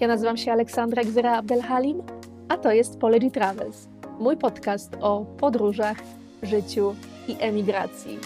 Ja nazywam się Aleksandra Gzyra Abdelhalim, a to jest Polegi Travels, mój podcast o podróżach, życiu i emigracji.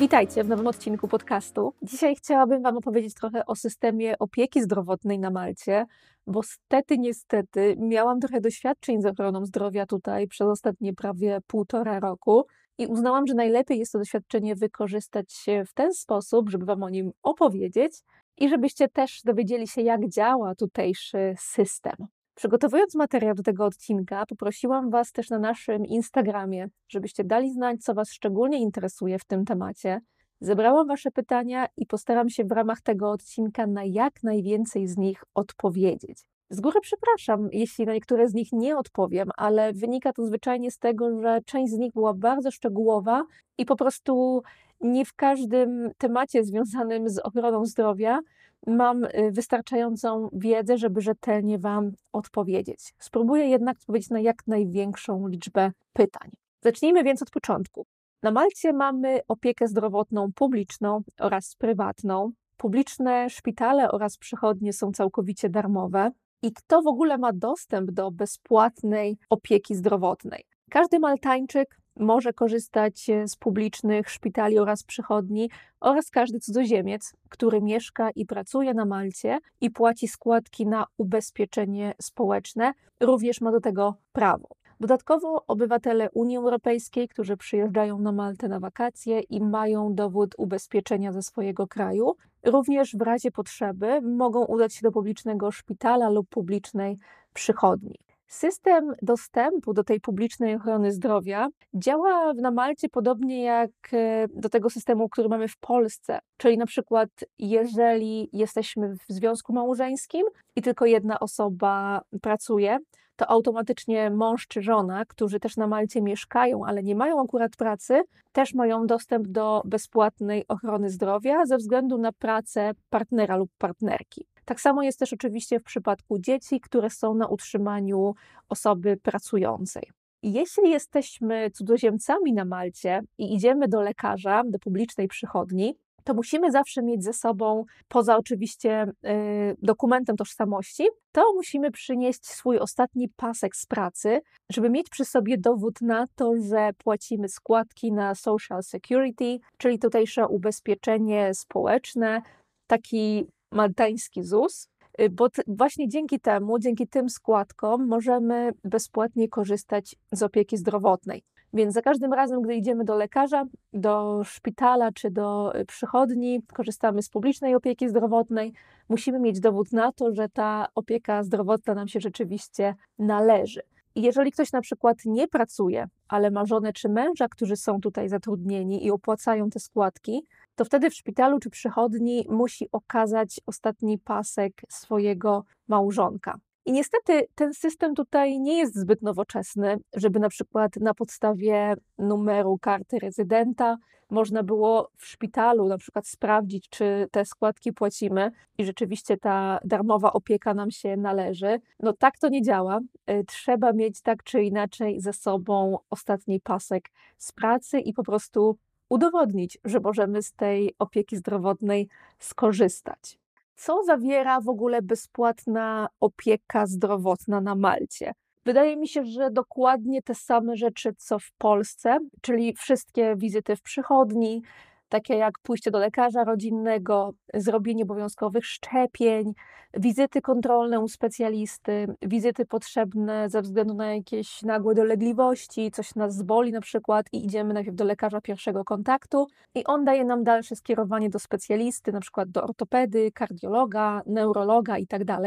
Witajcie w nowym odcinku podcastu. Dzisiaj chciałabym Wam opowiedzieć trochę o systemie opieki zdrowotnej na Malcie, bo stety, niestety miałam trochę doświadczeń z ochroną zdrowia tutaj przez ostatnie prawie półtora roku i uznałam, że najlepiej jest to doświadczenie wykorzystać w ten sposób, żeby Wam o nim opowiedzieć i żebyście też dowiedzieli się, jak działa tutejszy system. Przygotowując materiał do tego odcinka, poprosiłam Was też na naszym Instagramie, żebyście dali znać, co Was szczególnie interesuje w tym temacie. Zebrałam Wasze pytania i postaram się w ramach tego odcinka na jak najwięcej z nich odpowiedzieć. Z góry przepraszam, jeśli na niektóre z nich nie odpowiem, ale wynika to zwyczajnie z tego, że część z nich była bardzo szczegółowa i po prostu nie w każdym temacie związanym z ochroną zdrowia mam y, wystarczającą wiedzę, żeby rzetelnie Wam odpowiedzieć. Spróbuję jednak odpowiedzieć na jak największą liczbę pytań. Zacznijmy więc od początku. Na Malcie mamy opiekę zdrowotną publiczną oraz prywatną. Publiczne szpitale oraz przychodnie są całkowicie darmowe. I kto w ogóle ma dostęp do bezpłatnej opieki zdrowotnej? Każdy Maltańczyk może korzystać z publicznych szpitali oraz przychodni oraz każdy cudzoziemiec, który mieszka i pracuje na Malcie i płaci składki na ubezpieczenie społeczne, również ma do tego prawo. Dodatkowo obywatele Unii Europejskiej, którzy przyjeżdżają na Maltę na wakacje i mają dowód ubezpieczenia ze swojego kraju, również w razie potrzeby mogą udać się do publicznego szpitala lub publicznej przychodni. System dostępu do tej publicznej ochrony zdrowia działa na Malcie podobnie jak e, do tego systemu, który mamy w Polsce. Czyli na przykład, jeżeli jesteśmy w związku małżeńskim i tylko jedna osoba pracuje, to automatycznie mąż czy żona, którzy też na Malcie mieszkają, ale nie mają akurat pracy, też mają dostęp do bezpłatnej ochrony zdrowia ze względu na pracę partnera lub partnerki. Tak samo jest też oczywiście w przypadku dzieci, które są na utrzymaniu osoby pracującej. Jeśli jesteśmy cudzoziemcami na Malcie i idziemy do lekarza, do publicznej przychodni, to musimy zawsze mieć ze sobą, poza oczywiście y, dokumentem tożsamości, to musimy przynieść swój ostatni pasek z pracy, żeby mieć przy sobie dowód na to, że płacimy składki na Social Security, czyli tutejsze ubezpieczenie społeczne, taki maltański ZUS, y, bo właśnie dzięki temu, dzięki tym składkom możemy bezpłatnie korzystać z opieki zdrowotnej. Więc za każdym razem, gdy idziemy do lekarza, do szpitala czy do y, przychodni, korzystamy z publicznej opieki zdrowotnej, musimy mieć dowód na to, że ta opieka zdrowotna nam się rzeczywiście należy. Jeżeli ktoś na przykład nie pracuje, ale ma żonę czy męża, którzy są tutaj zatrudnieni i opłacają te składki, to wtedy w szpitalu czy przychodni musi okazać ostatni pasek swojego małżonka. I niestety ten system tutaj nie jest zbyt nowoczesny, żeby na przykład na podstawie numeru karty rezydenta można było w szpitalu na przykład sprawdzić, czy te składki płacimy i rzeczywiście ta darmowa opieka nam się należy. No tak to nie działa. Y, trzeba mieć tak czy inaczej ze sobą ostatni pasek z pracy i po prostu udowodnić, że możemy z tej opieki zdrowotnej skorzystać. Co zawiera w ogóle bezpłatna opieka zdrowotna na Malcie? Wydaje mi się, że dokładnie te same rzeczy co w Polsce, czyli wszystkie wizyty w przychodni, takie jak pójście do lekarza rodzinnego, zrobienie obowiązkowych szczepień, wizyty kontrolne u specjalisty, wizyty potrzebne ze względu na jakieś nagłe dolegliwości, coś nas zboli na przykład i idziemy najpierw do lekarza pierwszego kontaktu i on daje nam dalsze skierowanie do specjalisty, na przykład do ortopedy, kardiologa, neurologa itd. Tak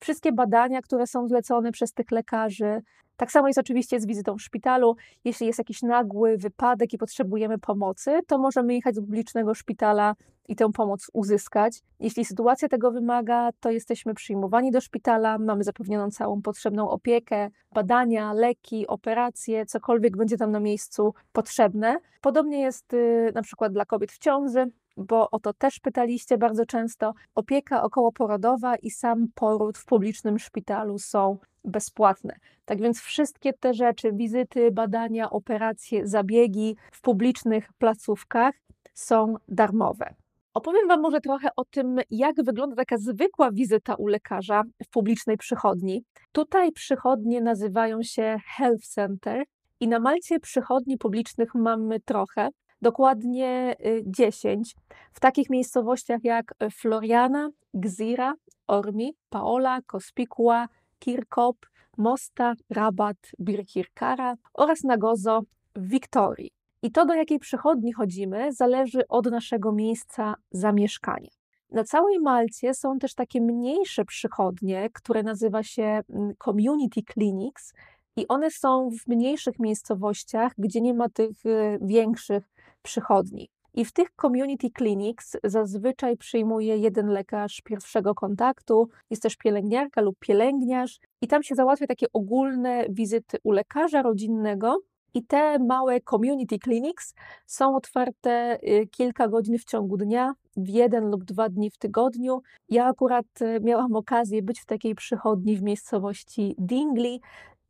Wszystkie badania, które są zlecone przez tych lekarzy, tak samo jest oczywiście z wizytą w szpitalu. Jeśli jest jakiś nagły wypadek i potrzebujemy pomocy, to możemy jechać do publicznego szpitala i tę pomoc uzyskać. Jeśli sytuacja tego wymaga, to jesteśmy przyjmowani do szpitala, mamy zapewnioną całą potrzebną opiekę, badania, leki, operacje, cokolwiek będzie tam na miejscu potrzebne. Podobnie jest y, na przykład dla kobiet w ciąży. bo o to też pytaliście bardzo często. Opieka okołoporodowa i sam poród w publicznym szpitalu są bezpłatne. Tak więc wszystkie te rzeczy, wizyty, badania, operacje, zabiegi w publicznych placówkach są darmowe. Opowiem Wam może trochę o tym, jak wygląda taka zwykła wizyta u lekarza w publicznej przychodni. Tutaj przychodnie nazywają się Health Center i na Malcie przychodni publicznych mamy trochę, dokładnie 10, y, w takich miejscowościach jak Floriana, Gzira, Ormi, Paola, Kospikua, Kirkop, Mosta, Rabat, Birkirkara oraz Nagozo w Wiktorii. I to, do jakiej przychodni chodzimy, zależy od naszego miejsca zamieszkania. Na całej Malcie są też takie mniejsze przychodnie, które nazywa się mm, community clinics, i one są w mniejszych miejscowościach, gdzie nie ma tych y, większych przychodni. I w tych community clinics zazwyczaj przyjmuje jeden lekarz pierwszego kontaktu, jest też pielęgniarka lub pielęgniarz, i tam się załatwia takie ogólne wizyty u lekarza rodzinnego, i te małe community clinics są otwarte y, kilka godzin w ciągu dnia, w jeden lub dwa dni w tygodniu. Ja akurat y, miałam okazję być w takiej przychodni w miejscowości Dingley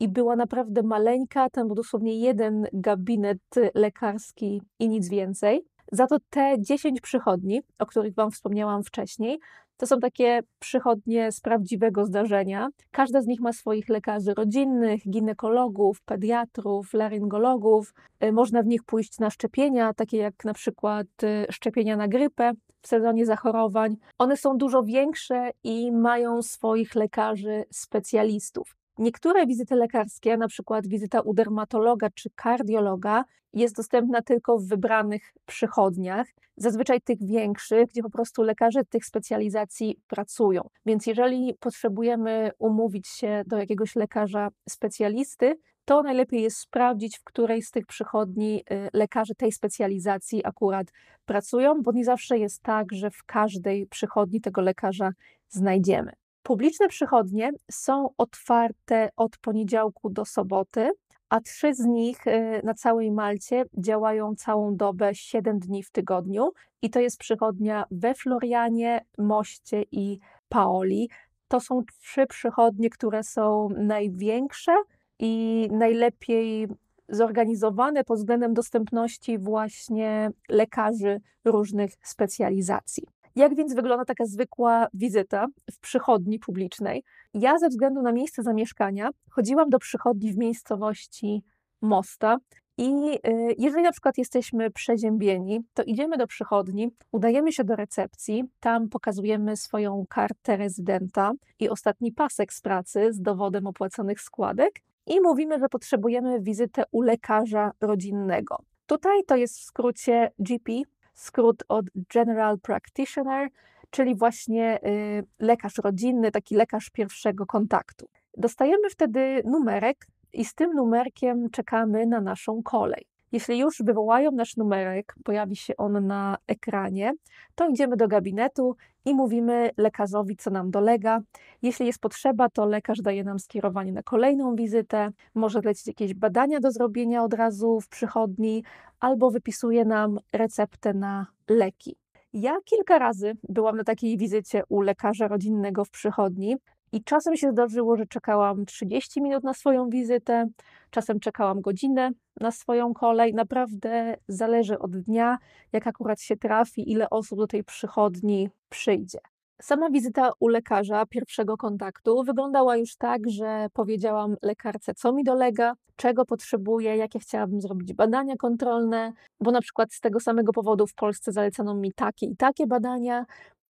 i była naprawdę maleńka, tam był dosłownie jeden gabinet lekarski i nic więcej. Za to te 10 przychodni, o których Wam wspomniałam wcześniej, to są takie przychodnie z prawdziwego zdarzenia. Każda z nich ma swoich lekarzy rodzinnych, ginekologów, pediatrów, laryngologów. Y, można w nich pójść na szczepienia, takie jak na przykład y, szczepienia na grypę w sezonie zachorowań. One są dużo większe i mają swoich lekarzy specjalistów. Niektóre wizyty lekarskie, na przykład wizyta u dermatologa czy kardiologa, jest dostępna tylko w wybranych przychodniach, zazwyczaj tych większych, gdzie po prostu lekarze tych specjalizacji pracują. Więc jeżeli potrzebujemy umówić się do jakiegoś lekarza specjalisty, to najlepiej jest sprawdzić, w której z tych przychodni y, lekarze tej specjalizacji akurat pracują, bo nie zawsze jest tak, że w każdej przychodni tego lekarza znajdziemy. Publiczne przychodnie są otwarte od poniedziałku do soboty, a trzy z nich y, na całej Malcie działają całą dobę, 7 dni w tygodniu. I to jest przychodnia we Florianie, Moście i Paoli. To są trzy przychodnie, które są największe i najlepiej zorganizowane pod względem dostępności właśnie lekarzy różnych specjalizacji. Jak więc wygląda taka zwykła wizyta w przychodni publicznej? Ja ze względu na miejsce zamieszkania chodziłam do przychodni w miejscowości Mosta i y, jeżeli na przykład jesteśmy przeziębieni, to idziemy do przychodni, udajemy się do recepcji, tam pokazujemy swoją kartę rezydenta i ostatni pasek z pracy z dowodem opłaconych składek i mówimy, że potrzebujemy wizytę u lekarza rodzinnego. Tutaj to jest w skrócie GP, skrót od General Practitioner, czyli właśnie y, lekarz rodzinny, taki lekarz pierwszego kontaktu. Dostajemy wtedy numerek i z tym numerkiem czekamy na naszą kolej. Jeśli już wywołają nasz numerek, pojawi się on na ekranie, to idziemy do gabinetu i mówimy lekarzowi, co nam dolega. Jeśli jest potrzeba, to lekarz daje nam skierowanie na kolejną wizytę, może lecieć jakieś badania do zrobienia od razu w przychodni, albo wypisuje nam receptę na leki. Ja kilka razy byłam na takiej wizycie u lekarza rodzinnego w przychodni i czasem się zdarzyło, że czekałam 30 minut na swoją wizytę, czasem czekałam godzinę na swoją kolej. Naprawdę zależy od dnia, jak akurat się trafi, ile osób do tej przychodni przyjdzie. Sama wizyta u lekarza pierwszego kontaktu wyglądała już tak, że powiedziałam lekarce, co mi dolega, czego potrzebuję, jakie chciałabym zrobić badania kontrolne, bo na przykład z tego samego powodu w Polsce zalecano mi takie i takie badania,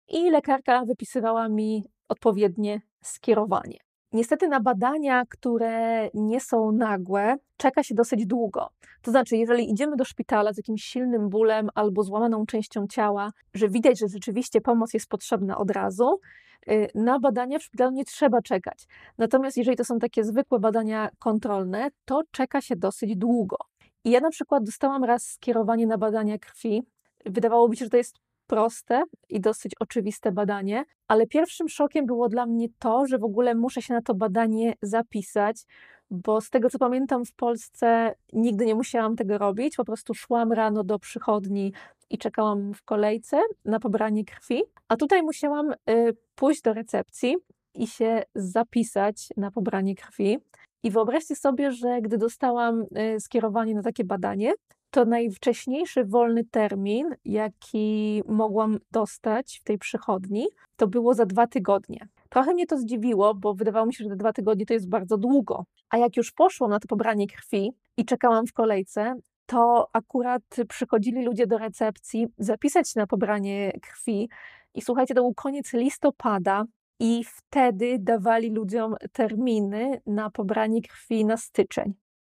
i lekarka wypisywała mi odpowiednie skierowanie. Niestety na badania, które nie są nagłe, czeka się dosyć długo. To znaczy, jeżeli idziemy do szpitala z jakimś silnym bólem albo złamaną częścią ciała, że widać, że rzeczywiście pomoc jest potrzebna od razu, y, na badania w szpitalu nie trzeba czekać. Natomiast jeżeli to są takie zwykłe badania kontrolne, to czeka się dosyć długo. I ja na przykład dostałam raz skierowanie na badania krwi. Wydawało mi się, że to jest proste i dosyć oczywiste badanie, ale pierwszym szokiem było dla mnie to, że w ogóle muszę się na to badanie zapisać, bo z tego co pamiętam w Polsce nigdy nie musiałam tego robić, po prostu szłam rano do przychodni i czekałam w kolejce na pobranie krwi, a tutaj musiałam y, pójść do recepcji i się zapisać na pobranie krwi. I wyobraźcie sobie, że gdy dostałam y, skierowanie na takie badanie, to najwcześniejszy wolny termin, jaki mogłam dostać w tej przychodni, to było za dwa tygodnie. Trochę mnie to zdziwiło, bo wydawało mi się, że te dwa tygodnie to jest bardzo długo. A jak już poszłam na to pobranie krwi i czekałam w kolejce, to akurat przychodzili ludzie do recepcji zapisać się na pobranie krwi. I słuchajcie, to był koniec listopada, i wtedy dawali ludziom terminy na pobranie krwi na styczeń.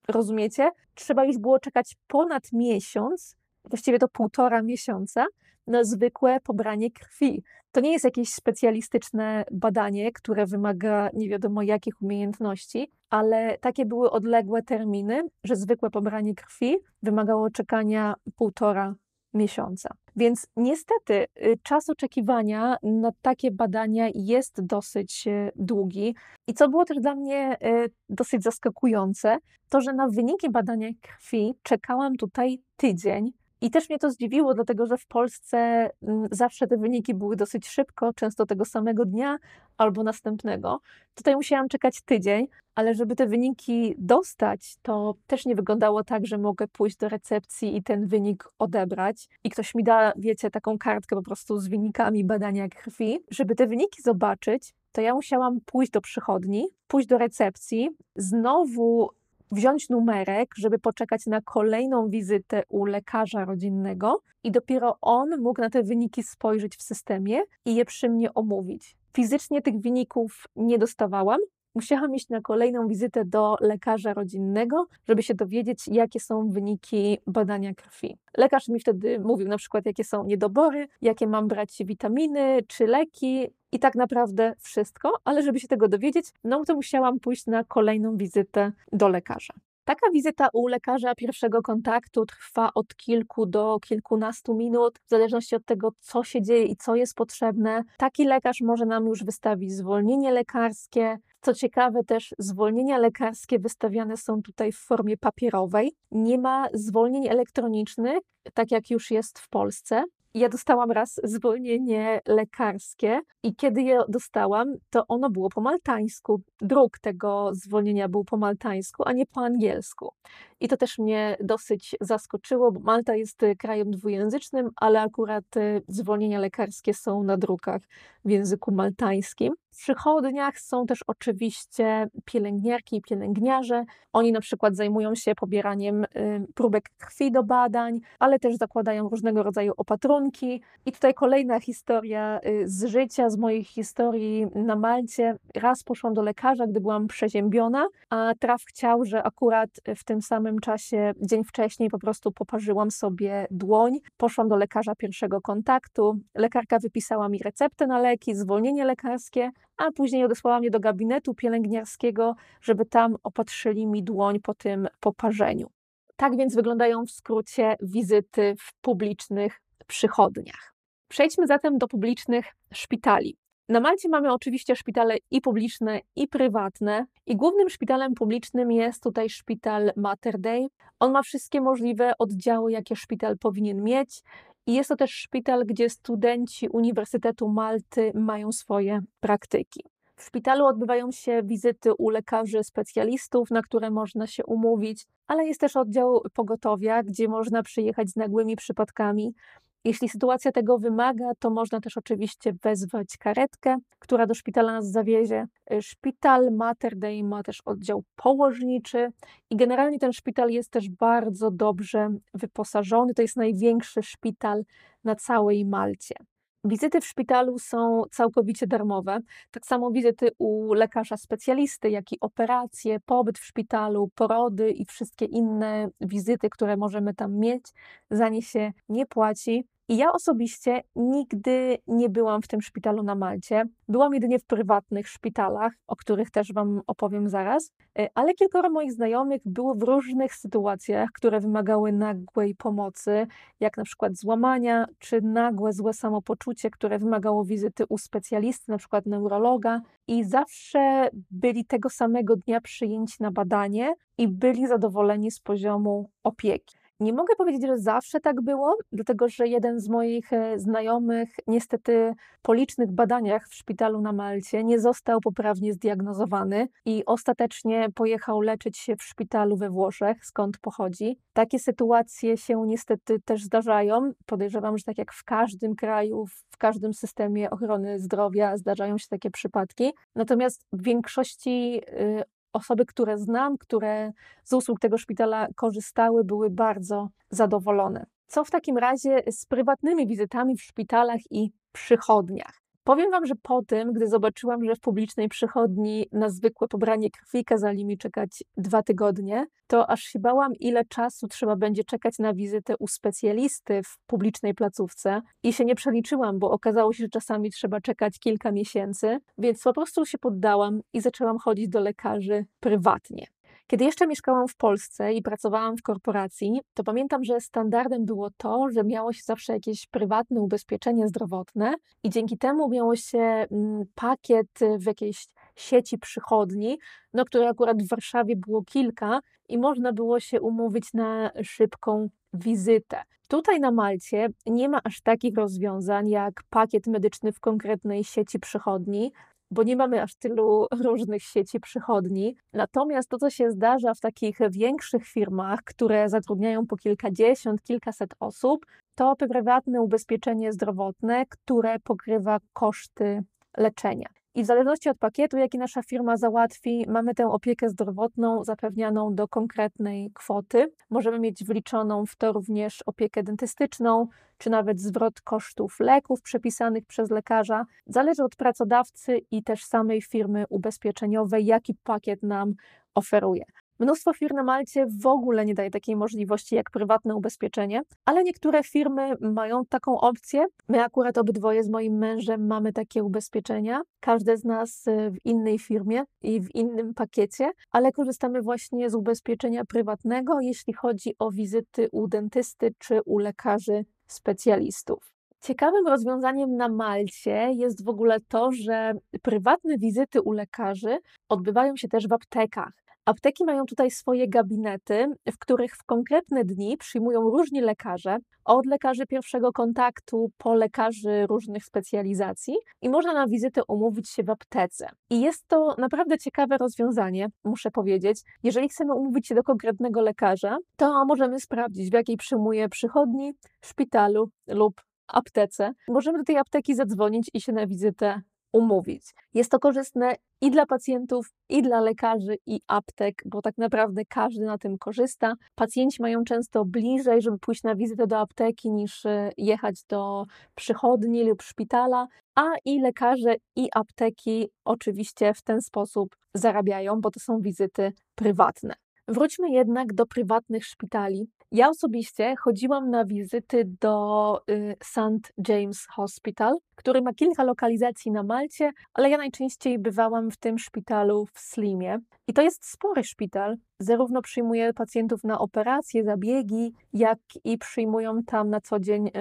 Rozumiecie? Trzeba już było czekać ponad miesiąc, właściwie to półtora miesiąca, na zwykłe pobranie krwi. To nie jest jakieś specjalistyczne badanie, które wymaga nie wiadomo jakich umiejętności, ale takie były odległe terminy, że zwykłe pobranie krwi wymagało czekania półtora miesiąca. Więc niestety y, czas oczekiwania na takie badania jest dosyć y, długi. I co było też dla mnie y, dosyć zaskakujące, to że na wyniki badania krwi czekałam tutaj tydzień, i też mnie to zdziwiło, dlatego że w Polsce mm, zawsze te wyniki były dosyć szybko, często tego samego dnia albo następnego. Tutaj musiałam czekać tydzień, ale żeby te wyniki dostać, to też nie wyglądało tak, że mogę pójść do recepcji i ten wynik odebrać i ktoś mi da, wiecie, taką kartkę po prostu z wynikami badania krwi. Żeby te wyniki zobaczyć, to ja musiałam pójść do przychodni, pójść do recepcji, znowu wziąć numerek, żeby poczekać na kolejną wizytę u lekarza rodzinnego i dopiero on mógł na te wyniki spojrzeć w systemie i je przy mnie omówić. Fizycznie tych wyników nie dostawałam, musiałam iść na kolejną wizytę do lekarza rodzinnego, żeby się dowiedzieć, jakie są wyniki badania krwi. Lekarz mi wtedy mówił na przykład, jakie są niedobory, jakie mam brać witaminy czy leki. I tak naprawdę wszystko, ale żeby się tego dowiedzieć, no to musiałam pójść na kolejną wizytę do lekarza. Taka wizyta u lekarza pierwszego kontaktu trwa od kilku do kilkunastu minut, w zależności od tego, co się dzieje i co jest potrzebne. Taki lekarz może nam już wystawić zwolnienie lekarskie. Co ciekawe, też zwolnienia lekarskie wystawiane są tutaj w formie papierowej. Nie ma zwolnień elektronicznych, tak jak już jest w Polsce. Ja dostałam raz zwolnienie lekarskie i kiedy je dostałam, to ono było po maltańsku. Druk tego zwolnienia był po maltańsku, a nie po angielsku. I to też mnie dosyć zaskoczyło, bo Malta jest krajem dwujęzycznym, ale akurat y, zwolnienia lekarskie są na drukach w języku maltańskim. Przychodniach są też oczywiście pielęgniarki i pielęgniarze. Oni na przykład zajmują się pobieraniem y, próbek krwi do badań, ale też zakładają różnego rodzaju opatrunki. I tutaj kolejna historia y, z życia, z moich historii na Malcie. Raz poszłam do lekarza, gdy byłam przeziębiona, a traf chciał, że akurat w tym samym czasie, dzień wcześniej, po prostu poparzyłam sobie dłoń. Poszłam do lekarza pierwszego kontaktu. Lekarka wypisała mi receptę na leki, zwolnienie lekarskie, a później odesłała mnie do gabinetu pielęgniarskiego, żeby tam opatrzyli mi dłoń po tym poparzeniu. Tak więc wyglądają w skrócie wizyty w publicznych przychodniach. Przejdźmy zatem do publicznych szpitali. Na Malcie mamy oczywiście szpitale i publiczne, i prywatne, i głównym szpitalem publicznym jest tutaj szpital Mater Dei. On ma wszystkie możliwe oddziały, jakie szpital powinien mieć. I jest to też szpital, gdzie studenci Uniwersytetu Malty mają swoje praktyki. W szpitalu odbywają się wizyty u lekarzy specjalistów, na które można się umówić, ale jest też oddział pogotowia, gdzie można przyjechać z nagłymi przypadkami. Jeśli sytuacja tego wymaga, to można też oczywiście wezwać karetkę, która do szpitala nas zawiezie. Szpital Mater Dei ma też oddział położniczy i generalnie ten szpital jest też bardzo dobrze wyposażony. To jest największy szpital na całej Malcie. Wizyty w szpitalu są całkowicie darmowe. Tak samo wizyty u lekarza specjalisty, jak i operacje, pobyt w szpitalu, porody i wszystkie inne wizyty, które możemy tam mieć, za nie się nie płaci. I ja osobiście nigdy nie byłam w tym szpitalu na Malcie. Byłam jedynie w prywatnych szpitalach, o których też Wam opowiem zaraz, y, ale kilkoro moich znajomych było w różnych sytuacjach, które wymagały nagłej pomocy, jak na przykład złamania, czy nagłe złe samopoczucie, które wymagało wizyty u specjalisty, na przykład neurologa, i zawsze byli tego samego dnia przyjęci na badanie i byli zadowoleni z poziomu opieki. Nie mogę powiedzieć, że zawsze tak było, dlatego że jeden z moich e, znajomych niestety po licznych badaniach w szpitalu na Malcie nie został poprawnie zdiagnozowany i ostatecznie pojechał leczyć się w szpitalu we Włoszech, skąd pochodzi. Takie sytuacje się niestety też zdarzają. Podejrzewam, że tak jak w każdym kraju, w każdym systemie ochrony zdrowia zdarzają się takie przypadki. Natomiast w większości y, osoby, które znam, które z usług tego szpitala korzystały, były bardzo zadowolone. Co w takim razie z prywatnymi wizytami w szpitalach i przychodniach? Powiem Wam, że po tym, gdy zobaczyłam, że w publicznej przychodni na zwykłe pobranie krwi kazali mi czekać dwa tygodnie, to aż się bałam, ile czasu trzeba będzie czekać na wizytę u specjalisty w publicznej placówce i się nie przeliczyłam, bo okazało się, że czasami trzeba czekać kilka miesięcy, więc po prostu się poddałam i zaczęłam chodzić do lekarzy prywatnie. Kiedy jeszcze mieszkałam w Polsce i pracowałam w korporacji, to pamiętam, że standardem było to, że miało się zawsze jakieś prywatne ubezpieczenie zdrowotne i dzięki temu miało się mm, pakiet w jakiejś sieci przychodni, no które akurat w Warszawie było kilka i można było się umówić na szybką wizytę. Tutaj na Malcie nie ma aż takich rozwiązań jak pakiet medyczny w konkretnej sieci przychodni, bo nie mamy aż tylu różnych sieci przychodni. Natomiast to, co się zdarza w takich większych firmach, które zatrudniają po kilkadziesiąt, kilkaset osób, to prywatne ubezpieczenie zdrowotne, które pokrywa koszty leczenia. I w zależności od pakietu, jaki nasza firma załatwi, mamy tę opiekę zdrowotną zapewnianą do konkretnej kwoty. Możemy mieć wliczoną w to również opiekę dentystyczną, czy nawet zwrot kosztów leków przepisanych przez lekarza. Zależy od pracodawcy i też samej firmy ubezpieczeniowej, jaki pakiet nam oferuje. Mnóstwo firm na Malcie w ogóle nie daje takiej możliwości jak prywatne ubezpieczenie, ale niektóre firmy mają taką opcję. My akurat obydwoje z moim mężem mamy takie ubezpieczenia, każde z nas y, w innej firmie i w innym pakiecie, ale korzystamy właśnie z ubezpieczenia prywatnego, jeśli chodzi o wizyty u dentysty czy u lekarzy specjalistów. Ciekawym rozwiązaniem na Malcie jest w ogóle to, że prywatne wizyty u lekarzy odbywają się też w aptekach. Apteki mają tutaj swoje gabinety, w których w konkretne dni przyjmują różni lekarze, od lekarzy pierwszego kontaktu po lekarzy różnych specjalizacji i można na wizytę umówić się w aptece. I jest to naprawdę ciekawe rozwiązanie, muszę powiedzieć. Jeżeli chcemy umówić się do konkretnego lekarza, to możemy sprawdzić, w jakiej przyjmuje przychodni, szpitalu lub aptece. Możemy do tej apteki zadzwonić i się na wizytę umówić. Jest to korzystne i dla pacjentów, i dla lekarzy, i aptek, bo tak naprawdę każdy na tym korzysta. Pacjenci mają często bliżej, żeby pójść na wizytę do apteki, niż e, jechać do przychodni lub szpitala, a i lekarze, i apteki oczywiście w ten sposób zarabiają, bo to są wizyty prywatne. Wróćmy jednak do prywatnych szpitali. Ja osobiście chodziłam na wizyty do y, St. James Hospital, który ma kilka lokalizacji na Malcie, ale ja najczęściej bywałam w tym szpitalu w Slimie. I to jest spory szpital. Zarówno przyjmuje pacjentów na operacje, zabiegi, jak i przyjmują tam na co dzień y,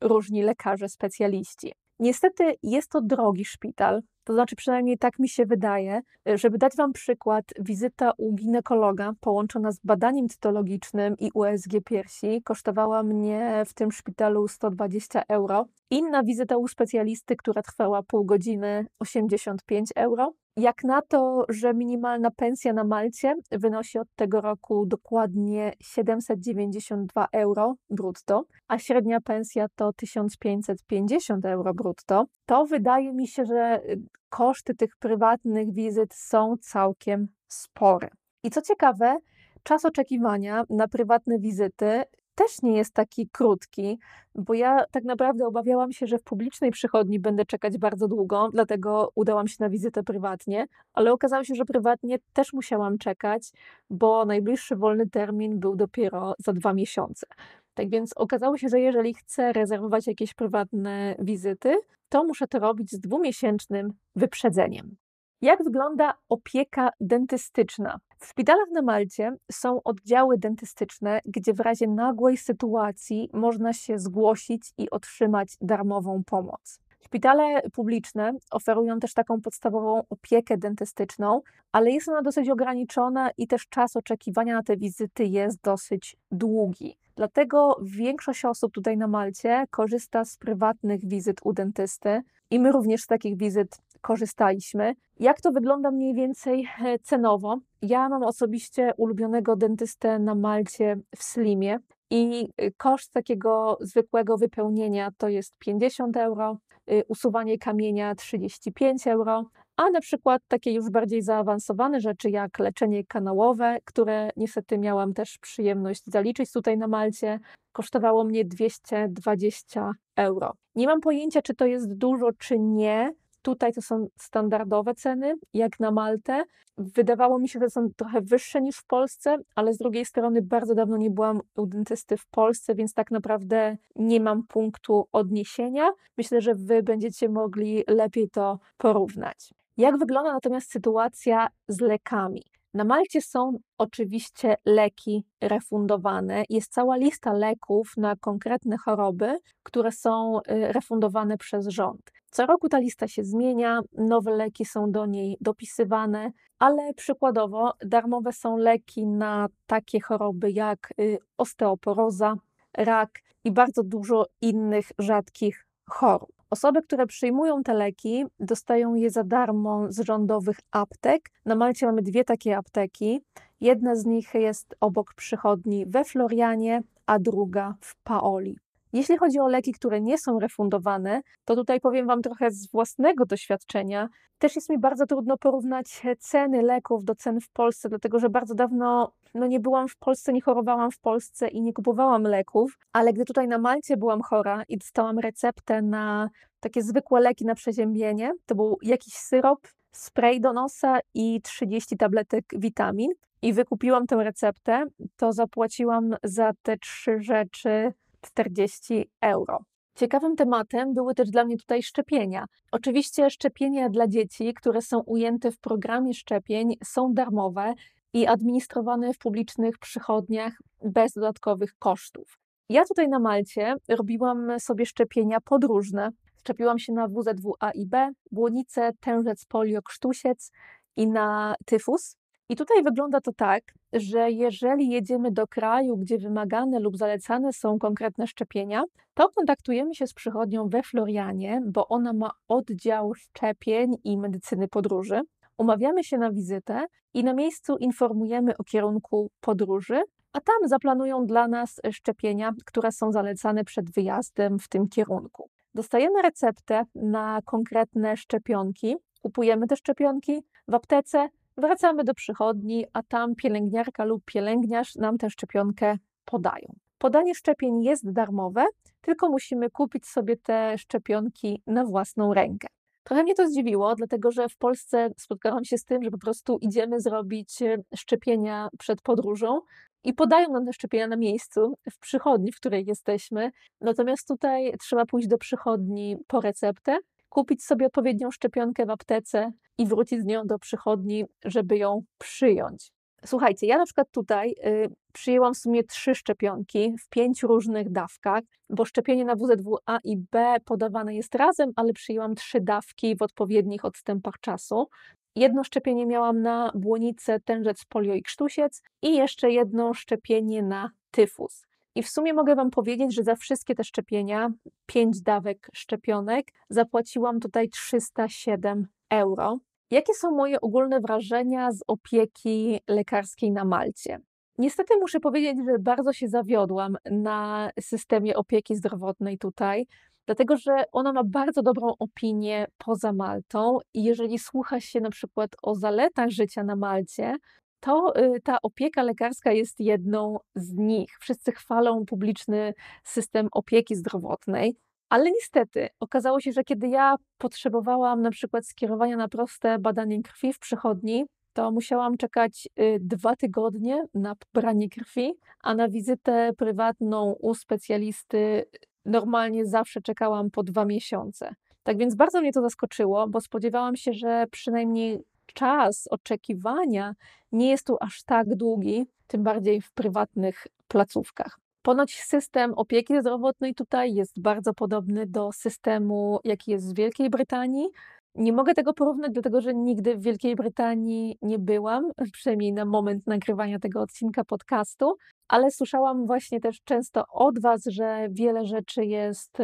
różni lekarze, specjaliści. Niestety jest to drogi szpital, to znaczy przynajmniej tak mi się wydaje. Żeby dać Wam przykład, wizyta u ginekologa połączona z badaniem cytologicznym i USG piersi kosztowała mnie w tym szpitalu 120 euro. Inna wizyta u specjalisty, która trwała pół godziny, 85 euro. Jak na to, że minimalna pensja na Malcie wynosi od tego roku dokładnie 792 euro brutto, a średnia pensja to 1550 euro brutto, to wydaje mi się, że koszty tych prywatnych wizyt są całkiem spore. I co ciekawe, czas oczekiwania na prywatne wizyty też nie jest taki krótki, bo ja tak naprawdę obawiałam się, że w publicznej przychodni będę czekać bardzo długo, dlatego udałam się na wizytę prywatnie, ale okazało się, że prywatnie też musiałam czekać, bo najbliższy wolny termin był dopiero za dwa miesiące. Tak więc okazało się, że jeżeli chcę rezerwować jakieś prywatne wizyty, to muszę to robić z dwumiesięcznym wyprzedzeniem. Jak wygląda opieka dentystyczna? W szpitalach na Malcie są oddziały dentystyczne, gdzie w razie nagłej sytuacji można się zgłosić i otrzymać darmową pomoc. Szpitale publiczne oferują też taką podstawową opiekę dentystyczną, ale jest ona dosyć ograniczona i też czas oczekiwania na te wizyty jest dosyć długi. Dlatego większość osób tutaj na Malcie korzysta z prywatnych wizyt u dentysty i my również z takich wizyt korzystaliśmy. Jak to wygląda mniej więcej e, cenowo? Ja mam osobiście ulubionego dentystę na Malcie w Slimie i y, koszt takiego zwykłego wypełnienia to jest 50 euro, y, usuwanie kamienia 35 euro, a na przykład takie już bardziej zaawansowane rzeczy jak leczenie kanałowe, które niestety miałam też przyjemność zaliczyć tutaj na Malcie, kosztowało mnie 220 euro. Nie mam pojęcia, czy to jest dużo, czy nie. Tutaj to są standardowe ceny, jak na Maltę. Wydawało mi się, że są trochę wyższe niż w Polsce, ale z drugiej strony bardzo dawno nie byłam u dentysty w Polsce, więc tak naprawdę nie mam punktu odniesienia. Myślę, że Wy będziecie mogli lepiej to porównać. Jak wygląda natomiast sytuacja z lekami? Na Malcie są oczywiście leki refundowane. Jest cała lista leków na konkretne choroby, które są y, refundowane przez rząd. Co roku ta lista się zmienia, nowe leki są do niej dopisywane, ale przykładowo darmowe są leki na takie choroby jak y, osteoporoza, rak i bardzo dużo innych rzadkich chorób. Osoby, które przyjmują te leki, dostają je za darmo z rządowych aptek. Na Malcie mamy dwie takie apteki. Jedna z nich jest obok przychodni we Florianie, a druga w Paoli. Jeśli chodzi o leki, które nie są refundowane, to tutaj powiem Wam trochę z własnego doświadczenia. Też jest mi bardzo trudno porównać ceny leków do cen w Polsce, dlatego że bardzo dawno no nie byłam w Polsce, nie chorowałam w Polsce i nie kupowałam leków, ale gdy tutaj na Malcie byłam chora i dostałam receptę na takie zwykłe leki na przeziębienie, to był jakiś syrop, spray do nosa i 30 tabletek witamin. I wykupiłam tę receptę, to zapłaciłam za te trzy rzeczy 40 euro. Ciekawym tematem były też dla mnie tutaj szczepienia. Oczywiście szczepienia dla dzieci, które są ujęte w programie szczepień, są darmowe i administrowane w publicznych przychodniach bez dodatkowych kosztów. Ja tutaj na Malcie robiłam sobie szczepienia podróżne. Szczepiłam się na WZW A i B, błonicę, tężec, polio, krztusiec i na tyfus. I tutaj wygląda to tak, że jeżeli jedziemy do kraju, gdzie wymagane lub zalecane są konkretne szczepienia, to kontaktujemy się z przychodnią we Florianie, bo ona ma oddział szczepień i medycyny podróży. Umawiamy się na wizytę i na miejscu informujemy o kierunku podróży, a tam zaplanują dla nas szczepienia, które są zalecane przed wyjazdem w tym kierunku. Dostajemy receptę na konkretne szczepionki, kupujemy te szczepionki w aptece, wracamy do przychodni, a tam pielęgniarka lub pielęgniarz nam tę szczepionkę podają. Podanie szczepień jest darmowe, tylko musimy kupić sobie te szczepionki na własną rękę. Trochę mnie to zdziwiło, dlatego że w Polsce spotkałam się z tym, że po prostu idziemy zrobić e, szczepienia przed podróżą i podają nam te szczepienia na miejscu, w przychodni, w której jesteśmy. Natomiast tutaj trzeba pójść do przychodni po receptę, kupić sobie odpowiednią szczepionkę w aptece i wrócić z nią do przychodni, żeby ją przyjąć. Słuchajcie, ja na przykład tutaj y, przyjęłam w sumie trzy szczepionki w pięciu różnych dawkach, bo szczepienie na WZW A i B podawane jest razem, ale przyjęłam trzy dawki w odpowiednich odstępach czasu. Jedno szczepienie miałam na błonicę, tężec, polio i krztusiec i jeszcze jedno szczepienie na tyfus. I w sumie mogę Wam powiedzieć, że za wszystkie te szczepienia, pięć dawek szczepionek, zapłaciłam tutaj 307 euro. Jakie są moje ogólne wrażenia z opieki lekarskiej na Malcie? Niestety muszę powiedzieć, że bardzo się zawiodłam na systemie opieki zdrowotnej tutaj, dlatego że ona ma bardzo dobrą opinię poza Maltą i jeżeli słucha się na przykład o zaletach życia na Malcie, to y, ta opieka lekarska jest jedną z nich. Wszyscy chwalą publiczny system opieki zdrowotnej, ale niestety okazało się, że kiedy ja potrzebowałam na przykład skierowania na proste badanie krwi w przychodni, to musiałam czekać y, dwa tygodnie na pobranie krwi, a na wizytę prywatną u specjalisty normalnie zawsze czekałam po dwa miesiące. Tak więc bardzo mnie to zaskoczyło, bo spodziewałam się, że przynajmniej czas oczekiwania nie jest tu aż tak długi, tym bardziej w prywatnych placówkach. Ponoć system opieki zdrowotnej tutaj jest bardzo podobny do systemu, jaki jest w Wielkiej Brytanii. Nie mogę tego porównać, dlatego że nigdy w Wielkiej Brytanii nie byłam, przynajmniej na moment nagrywania tego odcinka podcastu, ale słyszałam właśnie też często od Was, że wiele rzeczy jest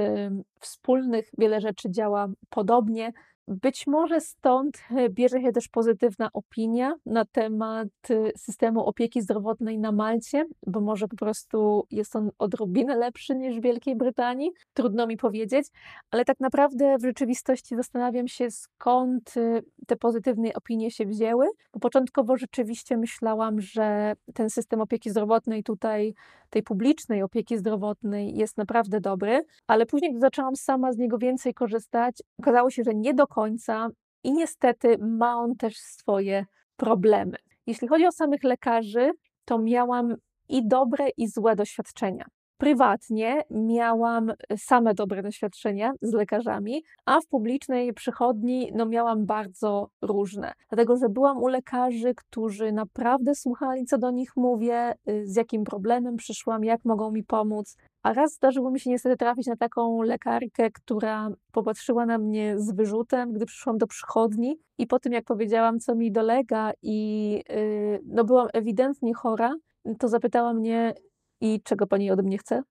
wspólnych, wiele rzeczy działa podobnie. Być może stąd e, bierze się też pozytywna opinia na temat e, systemu opieki zdrowotnej na Malcie, bo może po prostu jest on odrobinę lepszy niż w Wielkiej Brytanii. Trudno mi powiedzieć, ale tak naprawdę w rzeczywistości zastanawiam się, skąd e, te pozytywne opinie się wzięły. Bo początkowo rzeczywiście myślałam, że ten system opieki zdrowotnej tutaj, tej publicznej opieki zdrowotnej jest naprawdę dobry, ale później, gdy zaczęłam sama z niego więcej korzystać, okazało się, że nie do końca i niestety ma on też swoje problemy. Jeśli chodzi o samych lekarzy, to miałam i dobre, i złe doświadczenia. Prywatnie miałam same dobre doświadczenia z lekarzami, a w publicznej przychodni no, miałam bardzo różne. Dlatego, że byłam u lekarzy, którzy naprawdę słuchali, co do nich mówię, y, z jakim problemem przyszłam, jak mogą mi pomóc. A raz zdarzyło mi się niestety trafić na taką lekarkę, która popatrzyła na mnie z wyrzutem, gdy przyszłam do przychodni i po tym, jak powiedziałam, co mi dolega i yy, no byłam ewidentnie chora, to zapytała mnie, i czego pani ode mnie chce?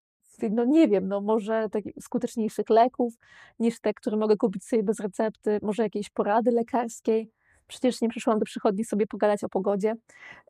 No nie wiem, no może skuteczniejszych leków niż te, które mogę kupić sobie bez recepty, może jakiejś porady lekarskiej. Przecież nie przyszłam do przychodni sobie pogadać o pogodzie,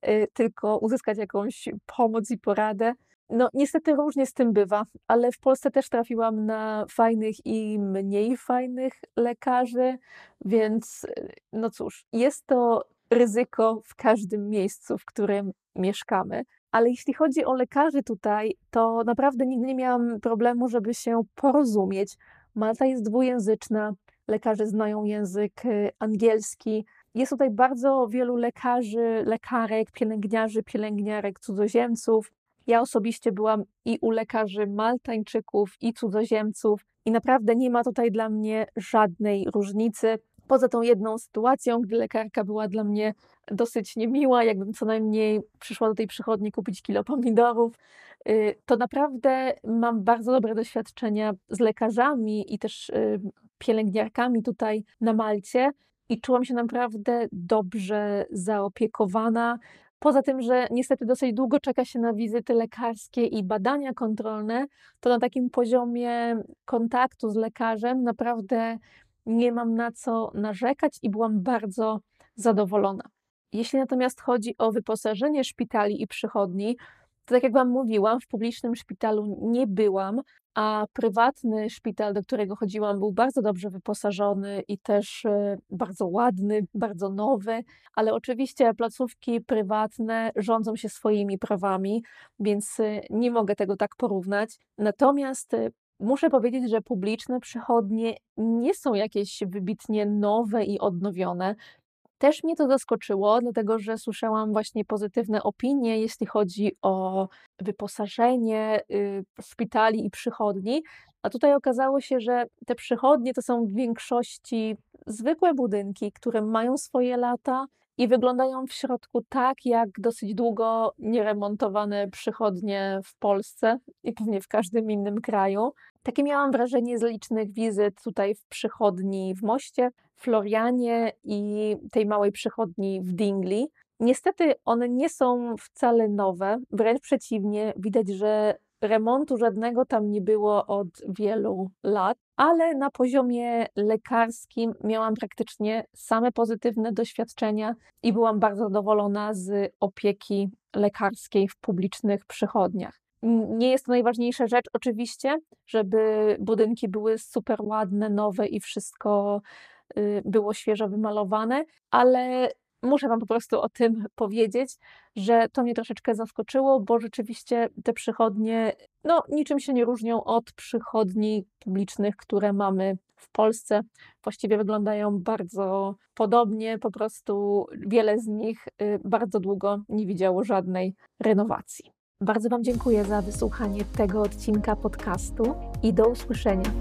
yy, tylko uzyskać jakąś pomoc i poradę. No, niestety różnie z tym bywa, ale w Polsce też trafiłam na fajnych i mniej fajnych lekarzy, więc no cóż, jest to ryzyko w każdym miejscu, w którym mieszkamy. Ale jeśli chodzi o lekarzy tutaj, to naprawdę nigdy nie miałam problemu, żeby się porozumieć. Malta jest dwujęzyczna, lekarze znają język y, angielski. Jest tutaj bardzo wielu lekarzy, lekarek, pielęgniarzy, pielęgniarek, cudzoziemców. Ja osobiście byłam i u lekarzy Maltańczyków, i cudzoziemców, i naprawdę nie ma tutaj dla mnie żadnej różnicy. Poza tą jedną sytuacją, gdy lekarka była dla mnie dosyć niemiła, jakbym co najmniej przyszła do tej przychodni kupić kilo pomidorów, y, to naprawdę mam bardzo dobre doświadczenia z lekarzami i też y, pielęgniarkami tutaj na Malcie i czułam się naprawdę dobrze zaopiekowana. Poza tym, że niestety dosyć długo czeka się na wizyty lekarskie i badania kontrolne, to na takim poziomie kontaktu z lekarzem naprawdę nie mam na co narzekać i byłam bardzo zadowolona. Jeśli natomiast chodzi o wyposażenie szpitali i przychodni, to tak jak Wam mówiłam, w publicznym szpitalu nie byłam, a prywatny szpital, do którego chodziłam, był bardzo dobrze wyposażony i też e, bardzo ładny, bardzo nowy, ale oczywiście placówki prywatne rządzą się swoimi prawami, więc e, nie mogę tego tak porównać. Natomiast e, Muszę powiedzieć, że publiczne przychodnie nie są jakieś wybitnie nowe i odnowione. Też mnie to zaskoczyło, dlatego że słyszałam właśnie pozytywne opinie, jeśli chodzi o wyposażenie y, szpitali i przychodni, a tutaj okazało się, że te przychodnie to są w większości zwykłe budynki, które mają swoje lata i wyglądają w środku tak, jak dosyć długo nieremontowane przychodnie w Polsce i pewnie w każdym innym kraju. Takie miałam wrażenie z licznych wizyt tutaj w przychodni w Moście, Florianie i tej małej przychodni w Dingley. Niestety one nie są wcale nowe, wręcz przeciwnie, widać, że remontu żadnego tam nie było od wielu lat, ale na poziomie lekarskim miałam praktycznie same pozytywne doświadczenia i byłam bardzo zadowolona z opieki lekarskiej w publicznych przychodniach. Nie jest to najważniejsza rzecz, oczywiście, żeby budynki były super ładne, nowe i wszystko było świeżo wymalowane, ale muszę Wam po prostu o tym powiedzieć, że to mnie troszeczkę zaskoczyło, bo rzeczywiście te przychodnie no, niczym się nie różnią od przychodni publicznych, które mamy w Polsce właściwie wyglądają bardzo podobnie, po prostu wiele z nich y, bardzo długo nie widziało żadnej renowacji. Bardzo Wam dziękuję za wysłuchanie tego odcinka podcastu i do usłyszenia.